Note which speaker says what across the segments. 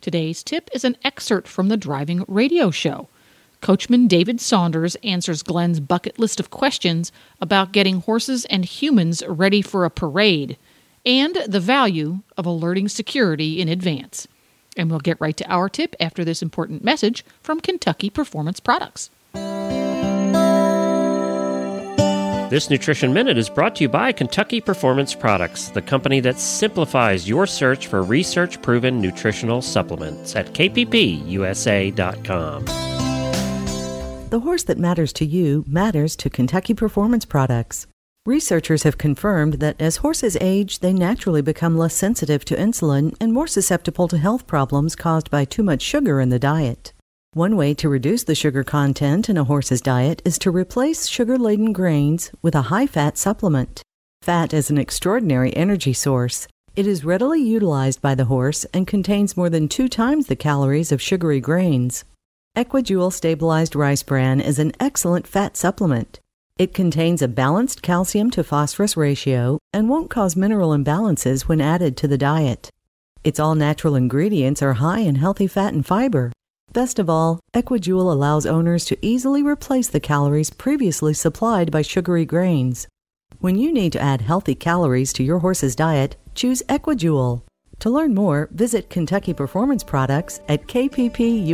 Speaker 1: Today's tip is an excerpt from the driving radio show. Coachman David Saunders answers Glenn's bucket list of questions about getting horses and humans ready for a parade and the value of alerting security in advance. And we'll get right to our tip after this important message from Kentucky Performance Products.
Speaker 2: This Nutrition Minute is brought to you by Kentucky Performance Products, the company that simplifies your search for research proven nutritional supplements at kppusa.com.
Speaker 3: The horse that matters to you matters to Kentucky Performance Products. Researchers have confirmed that as horses age, they naturally become less sensitive to insulin and more susceptible to health problems caused by too much sugar in the diet. One way to reduce the sugar content in a horse's diet is to replace sugar laden grains with a high fat supplement. Fat is an extraordinary energy source. It is readily utilized by the horse and contains more than two times the calories of sugary grains. Equi-Jewel stabilized rice bran is an excellent fat supplement. It contains a balanced calcium to phosphorus ratio and won't cause mineral imbalances when added to the diet. Its all natural ingredients are high in healthy fat and fiber. Best of all, Equi-Jewel allows owners to easily replace the calories previously supplied by sugary grains. When you need to add healthy calories to your horse's diet, choose Equi-Jewel. To learn more, visit Kentucky Performance Products at kppusa.com.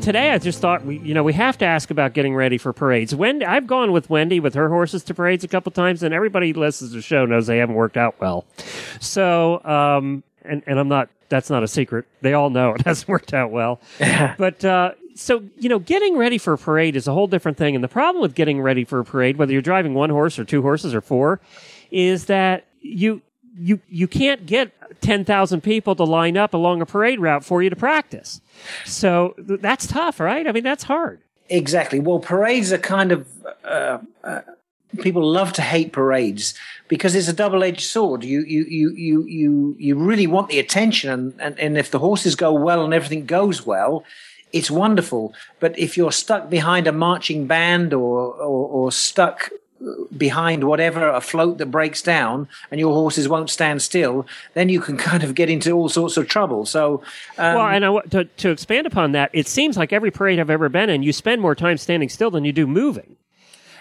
Speaker 2: Today, I just thought we, you know, we have to ask about getting ready for parades. Wendy, I've gone with Wendy with her horses to parades a couple times, and everybody who listens to the show knows they haven't worked out well. So, um, and and I'm not. That's not a secret. They all know it hasn't worked out well. but uh, so you know, getting ready for a parade is a whole different thing. And the problem with getting ready for a parade, whether you're driving one horse or two horses or four, is that you you you can't get 10,000 people to line up along a parade route for you to practice. So th- that's tough, right? I mean, that's hard.
Speaker 4: Exactly. Well, parades are kind of uh, uh, people love to hate parades because it's a double-edged sword. You you you you you you really want the attention, and, and, and if the horses go well and everything goes well, it's wonderful. But if you're stuck behind a marching band or or, or stuck behind whatever a float that breaks down and your horses won't stand still, then you can kind of get into all sorts of trouble. So, um,
Speaker 2: well, and I, to, to expand upon that, it seems like every parade I've ever been in, you spend more time standing still than you do moving.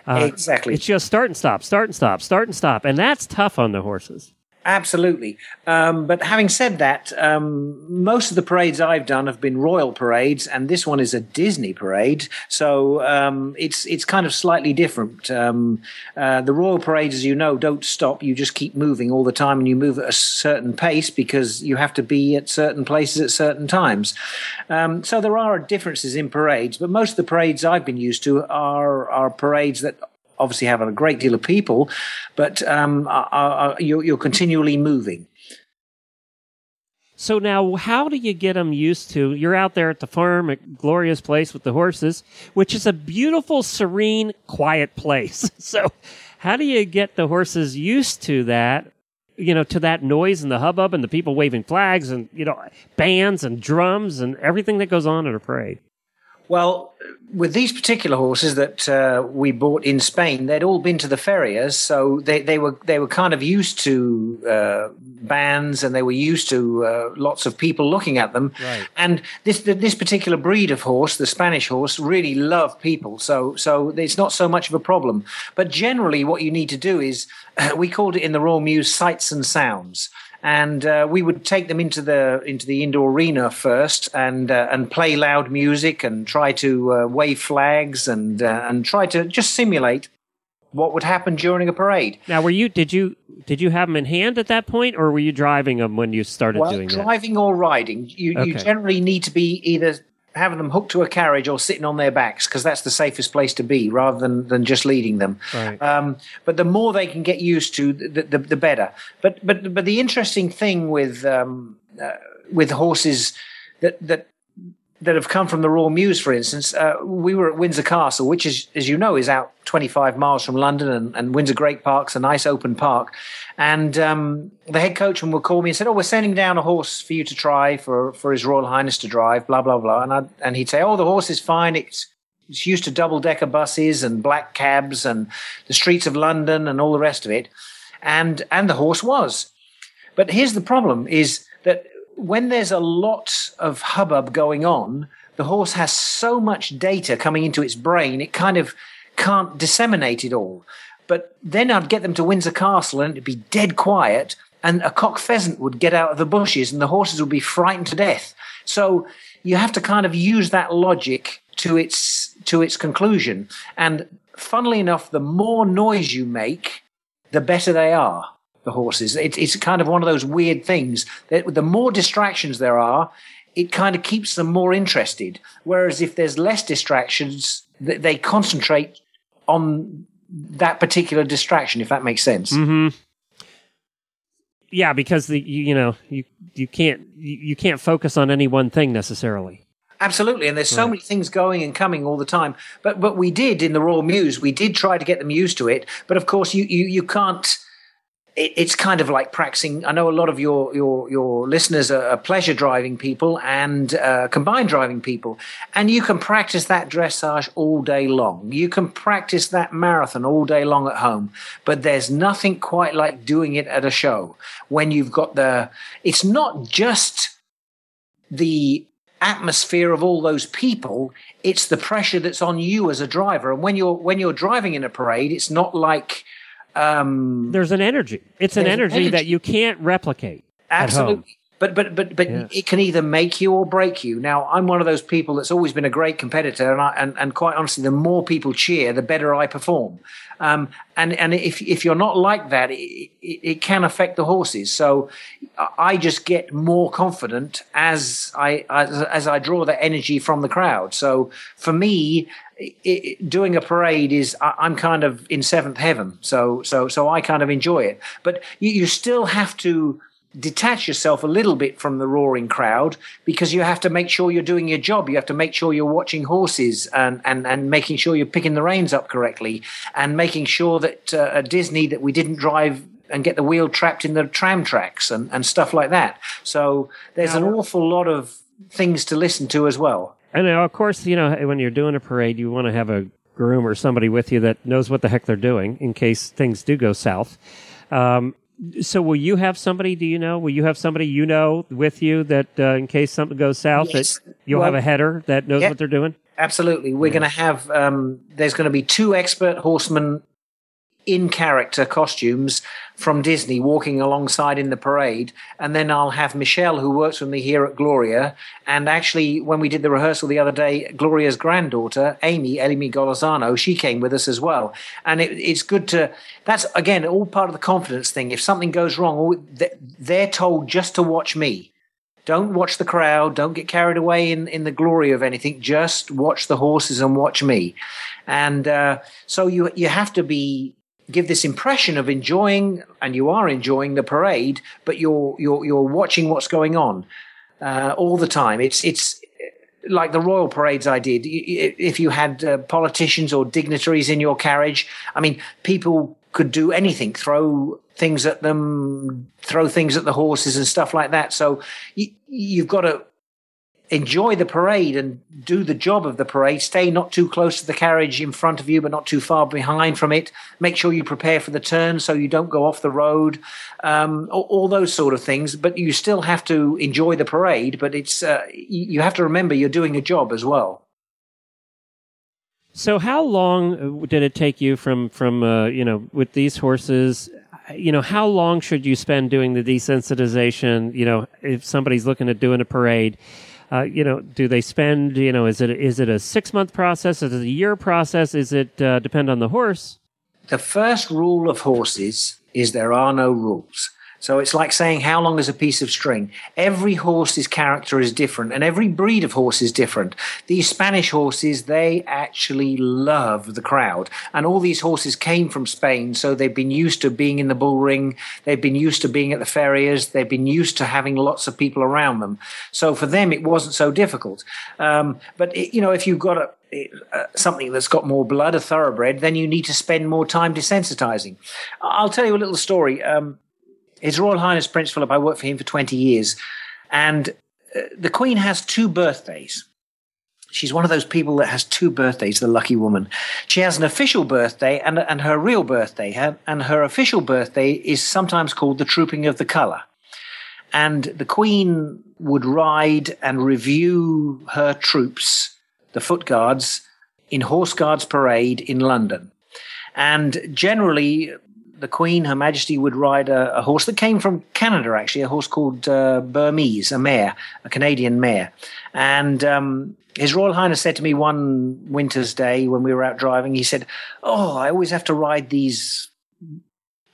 Speaker 4: Uh, exactly.
Speaker 2: It's just start and stop, start and stop, start and stop. And that's tough on the horses.
Speaker 4: Absolutely. Um, but having said that, um, most of the parades I've done have been royal parades, and this one is a Disney parade, so um, it's it's kind of slightly different. Um, uh, the royal parades, as you know, don't stop; you just keep moving all the time, and you move at a certain pace because you have to be at certain places at certain times. Um, so there are differences in parades, but most of the parades I've been used to are are parades that obviously have a great deal of people, but um, are, are, you're, you're continually moving.
Speaker 2: So now, how do you get them used to? You're out there at the farm, at glorious place with the horses, which is a beautiful, serene, quiet place. So, how do you get the horses used to that? You know, to that noise and the hubbub and the people waving flags and you know bands and drums and everything that goes on at a parade.
Speaker 4: Well, with these particular horses that uh, we bought in Spain, they'd all been to the ferias, so they, they were they were kind of used to uh, bands and they were used to uh, lots of people looking at them.
Speaker 2: Right.
Speaker 4: And this this particular breed of horse, the Spanish horse, really love people, so so it's not so much of a problem. But generally, what you need to do is we called it in the Royal Mews sights and sounds and uh, we would take them into the into the indoor arena first and uh, and play loud music and try to uh, wave flags and uh, and try to just simulate what would happen during a parade.
Speaker 2: Now, were you did you did you have them in hand at that point, or were you driving them when you started
Speaker 4: well,
Speaker 2: doing
Speaker 4: driving or riding? You
Speaker 2: Okay.
Speaker 4: you generally need to be either having them hooked to a carriage or sitting on their backs because that's the safest place to be rather than, than just leading them.
Speaker 2: Right.
Speaker 4: Um, but the more they can get used to, the, the, the better. But but but the interesting thing with um, uh, with horses that that that have come from the Royal Mews, for instance, uh, we were at Windsor Castle, which is, as you know, is out 25 miles from London, and, and Windsor Great Park's a nice open park. And um, the head coachman would call me and said, "Oh, we're sending down a horse for you to try for for His Royal Highness to drive." Blah blah blah. And I and he'd say, "Oh, the horse is fine. It's it's used to double decker buses and black cabs and the streets of London and all the rest of it." And and the horse was. But here's the problem: is that when there's a lot of hubbub going on, the horse has so much data coming into its brain, it kind of can't disseminate it all. But then I'd get them to Windsor Castle and it'd be dead quiet, and a cock pheasant would get out of the bushes and the horses would be frightened to death. So you have to kind of use that logic to its to its conclusion. And funnily enough, the more noise you make, the better they are the horses. It, it's kind of one of those weird things that the more distractions there are, it kind of keeps them more interested. Whereas if there's less distractions, they concentrate on that particular distraction. If that makes sense.
Speaker 2: Mm-hmm. Yeah, because the you, you know you you can't you, you can't focus on any one thing necessarily.
Speaker 4: Absolutely, and there's so right. many things going and coming all the time. But but we did in the Royal Mews, we did try to get them used to it. But of course, you you you can't it, it's kind of like practicing. I know a lot of your your your listeners are, pleasure driving people and uh, combined driving people, and you can practice that dressage all day long. You can practice that marathon all day long at home, but there's nothing quite like doing it at a show when you've got the. It's not just the atmosphere of all those people it's the pressure that's on you as a driver and when you're when you're driving in a parade it's not like um,
Speaker 2: there's an energy. It's an energy, energy, that you can't replicate.
Speaker 4: Absolutely. But but but but yes. it can either make you or break you. Now I'm one of those people that's always been a great competitor, and I, and, and quite honestly, the more people cheer, the better I perform. Um, and and if if you're not like that, it, it, it, can affect the horses. So I just get more confident as I as, as I draw the energy from the crowd. So for me, it, doing a parade is I'm kind of in seventh heaven. So so so I kind of enjoy it. But you, you still have to detach yourself a little bit from the roaring crowd because you have to make sure you're doing your job. You have to make sure you're watching horses and, and, and making sure you're picking the reins up correctly and making sure that uh, at Disney that we didn't drive and get the wheel trapped in the tram tracks and, and stuff like that. So there's an awful lot of things to listen to as well.
Speaker 2: And now, of course, you know, when you're doing a parade, you want to have a groom or somebody with you that knows what the heck they're doing in case things do go south. Um, so, will you have somebody? Do you know? Will you have somebody you know with you that, uh, in case something goes south, yes. that you'll well, have a header that knows what they're doing?
Speaker 4: Absolutely. We're yeah. going to have. Um, there's going to be two expert horsemen in character costumes from Disney walking alongside in the parade. And then I'll have Michelle, who works with me here at Gloria. And actually, when we did the rehearsal the other day, Gloria's granddaughter, Amy, Amy Golosano, she came with us as well. And it, it's good to, that's again, all part of the confidence thing. If something goes wrong, they're told just to watch me. Don't watch the crowd. Don't get carried away in, in the glory of anything. Just watch the horses and watch me. And uh, so you you have to be give this impression of enjoying, and you are enjoying the parade, but you're you're you're watching what's going on uh, all the time. It's it's like the royal parades I did. If you had uh, politicians or dignitaries in your carriage, I mean, people could do anything, throw things at them, throw things at the horses and stuff like that. So you, you've got to enjoy the parade and do the job of the parade. Stay not too close to the carriage in front of you, but not too far behind from it. Make sure you prepare for the turn so you don't go off the road. Um, all, all, those sort of things. But you still have to enjoy the parade. But it's uh, you have to remember you're doing a job as well.
Speaker 2: So, how long uh, did it take you from from uh, you know with these horses? You know, how long should you spend doing the desensitization? You know, if somebody's looking at doing a parade uh, you know, do they spend? You know, is it is it a six month process? Is it a year process? Is it uh, depend on the horse?
Speaker 4: The first rule of horses is there are no rules. So it's like saying how long is a piece of string. Every horse's character is different and every breed of horse is different. These Spanish horses, they actually love the crowd. And all these horses came from Spain, so they've been used to being in the bull ring. They've been used to being at the ferias. They've been used to having lots of people around them. So for them, it wasn't so difficult. Um, but, it, you know, if you've got a, uh, something that's got more blood, a thoroughbred, then you need to spend more time desensitizing. I'll tell you a little story. Um, his Royal Highness Prince Philip, I worked for him for 20 years. And uh, the Queen has two birthdays. She's one of those people that has two birthdays, the lucky woman. She has an official birthday and, and her real birthday. Her, and her official birthday is sometimes called the Trooping of the Colour. And the Queen would ride and review her troops, the foot guards, in Horse Guards Parade in London. And generally, the Queen, Her Majesty, would ride a, a, horse that came from Canada, actually, a horse called uh, Burmese, a mare, a Canadian mare. And um, His Royal Highness said to me one winter's day when we were out driving, he said, Oh, I always have to ride these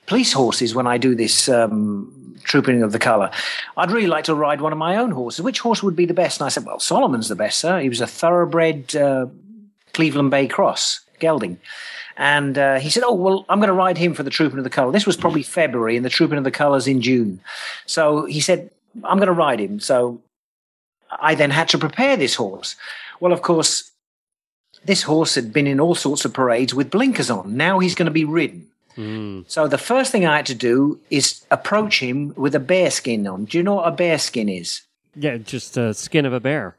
Speaker 4: police horses when I do this um, trooping of the colour. I'd really like to ride one of my own horses. Which horse would be the best? And I said, Well, Solomon's the best, sir. He was a thoroughbred uh, Cleveland Bay Cross, gelding. And uh, he said, Oh, well, I'm going to ride him for the Trooping of the Colour. This was probably February, and the Trooping of the Colours in June. So he said, I'm going to ride him. So I then had to prepare this horse. Well, of course, this horse had been in all sorts of parades with blinkers on. Now he's going to be ridden. Mm. So the first thing I had to do is approach him with a bear skin on. Do you know what a bear skin is?
Speaker 2: Yeah, just a skin of a bear.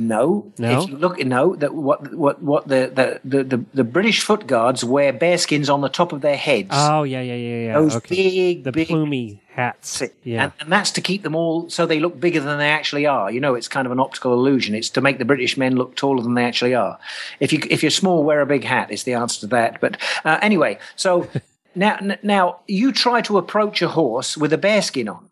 Speaker 4: No,
Speaker 2: no.
Speaker 4: If you look, no, that what what what the the, the, the, British foot guards wear bearskins on the top of their heads.
Speaker 2: Oh yeah, yeah, yeah, yeah.
Speaker 4: Those
Speaker 2: okay.
Speaker 4: big,
Speaker 2: the
Speaker 4: big,
Speaker 2: plumy hats. Yeah,
Speaker 4: and, and, that's to keep them all so they look bigger than they actually are. You know, it's kind of an optical illusion. It's to make the British men look taller than they actually are. If you if you're small, wear a big hat. Is the answer to that. But uh, anyway, so. now, now you try to approach a horse with a bearskin on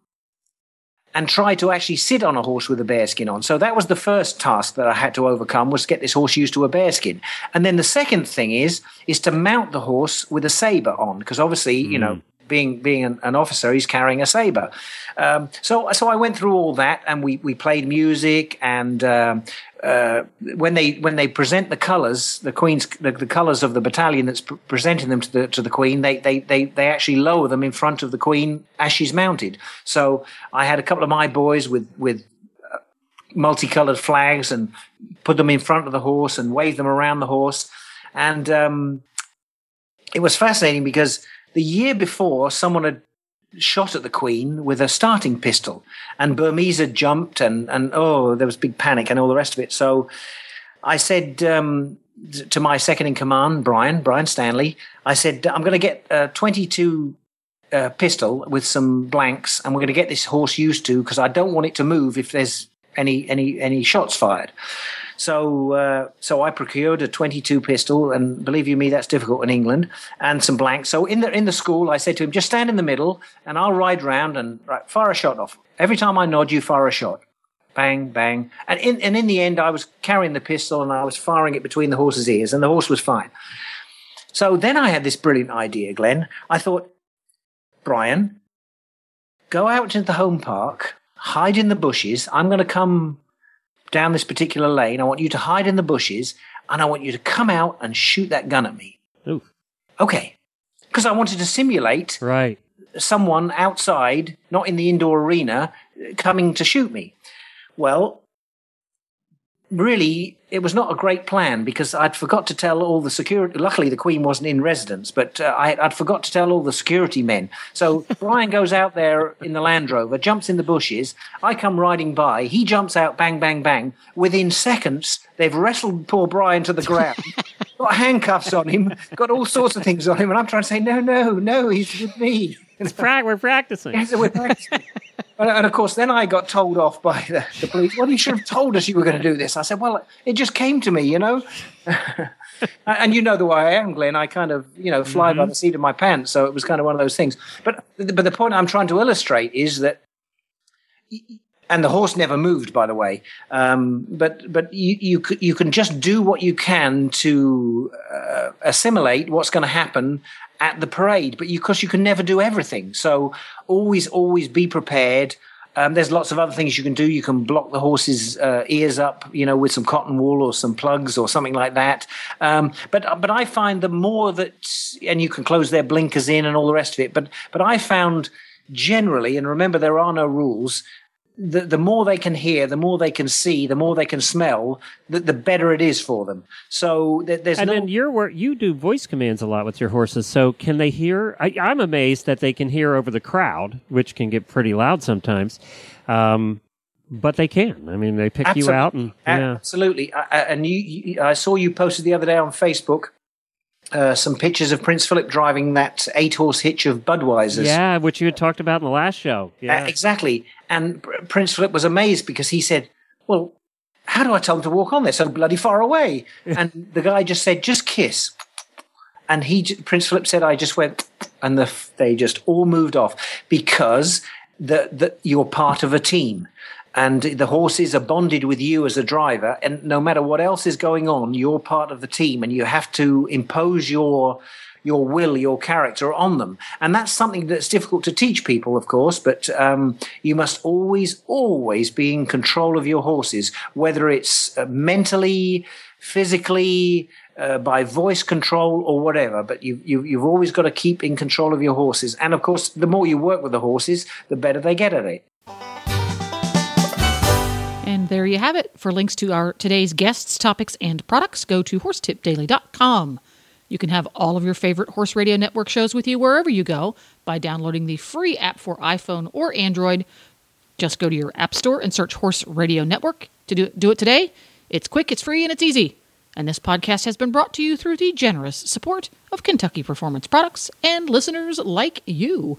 Speaker 4: and try to actually sit on a horse with a bearskin on. So that was the first task that I had to overcome was to get this horse used to a bearskin. And then the second thing is is to mount the horse with a saber on because obviously, mm. you know, mm. Being being an, an, officer, he's carrying a saber. Um, so so I went through all that and we we played music and um, uh, when they when they present the colours, the queen's the, the colours of the battalion that's pre- presenting them to the to the queen, they, they they they actually lower them in front of the queen as she's mounted. So I had a couple of my boys with with uh, multicoloured flags and put them in front of the horse and wave them around the horse, and um, it was fascinating because the year before someone had shot at the Queen with a starting pistol, and Burmese had jumped, and and oh, there was big panic and all the rest of it. So I said um, to my second in command, Brian Brian Stanley, I said I'm going to get a 22 uh, pistol with some blanks, and we're going to get this horse used to because I don't want it to move if there's any any any shots fired. So, uh, so I procured a 22 pistol, and believe you me, that's difficult in England, and some blanks. So in the in the school, I said to him, just stand in the middle, and I'll ride round and right, fire a shot off. Every time I nod, you fire a shot. Bang, bang, and in and in the end, I was carrying the pistol and I was firing it between the horse's ears, and the horse was fine. So then I had this brilliant idea, Glenn. I thought, Brian, go out into the home park, hide in the bushes. I'm going to come down this particular lane. I want you to hide in the bushes and I want you to come out and shoot that gun at me.
Speaker 2: Ooh.
Speaker 4: Okay. Because I wanted to simulate
Speaker 2: right.
Speaker 4: someone outside, not in the indoor arena, coming to shoot me. Well, really, it was not a great plan because I'd forgot to tell all the security. Luckily, the Queen wasn't in residence, but uh, I, would forgot to tell all the security men. So Brian goes out there in the Land Rover, jumps in the bushes. I come riding by. He jumps out, bang, bang, bang. Within seconds, they've wrestled poor Brian to the ground. got handcuffs on him, got all sorts of things on him, and I'm trying to say, no, no, no, he's with me.
Speaker 2: Pra- we're practicing.
Speaker 4: Yes, we're practicing. And, of course, then I got told off by the, the police. Well, you should have told us you were going to do this. I said, well, it just came to me, you know. and you know the way I am, Glenn. I kind of, you know, fly mm-hmm. by the seat of my pants. So it was kind of one of those things. But but the point I'm trying to illustrate is that and the horse never moved, by the way. Um, but but you you you can just do what you can to uh, assimilate what's going to happen at the parade. But of course, you can never do everything. So always, always be prepared. Um, there's lots of other things you can do. You can block the horse's uh, ears up, you know, with some cotton wool or some plugs or something like that. Um, but but I find the more that, and you can close their blinkers in and all the rest of it. But but I found generally, and remember there are no rules the, the more they can hear, the more they can see, the more they can smell, the, the better it is for them. So th- there's
Speaker 2: and
Speaker 4: no.
Speaker 2: then your work, you do voice commands a lot with your horses. So can they hear? I, I'm amazed that they can hear over the crowd, which can get pretty loud sometimes. Um, but they can. I mean, they pick you out, and yeah.
Speaker 4: absolutely. I, I, and you, you, I saw you posted the other day on Facebook uh, some pictures of Prince Philip driving that eight horse hitch of Budweiser's.
Speaker 2: Yeah, which you had talked about in the last show. Yeah,
Speaker 4: uh, exactly. And Prince Philip was amazed because he said, "Well, how do I tell them to walk on? They're so bloody far away." and the guy just said, "Just kiss." And he, Prince Philip said, "I just went," and the, they just all moved off because the, you're part of a team and the horses are bonded with you as a driver and no matter what else is going on you're part of the team and you have to impose your your will your character on them and that's something that's difficult to teach people of course but um, you must always always be in control of your horses whether it's uh, mentally physically uh, by voice control or whatever, but you, you, you've always got to keep in control of your horses. And of course, the more you work with the horses, the better they get at it.
Speaker 1: There you have it. For links to our today's guests, topics, and products, go to horsetipdaily.com. You can have all of your favorite Horse Radio Network shows with you wherever you go by downloading the free app for iPhone or Android. Just go to your app store and search Horse Radio Network to do, do it today. It's quick, it's free, and it's easy. And this podcast has been brought to you through the generous support of Kentucky Performance Products and listeners like you.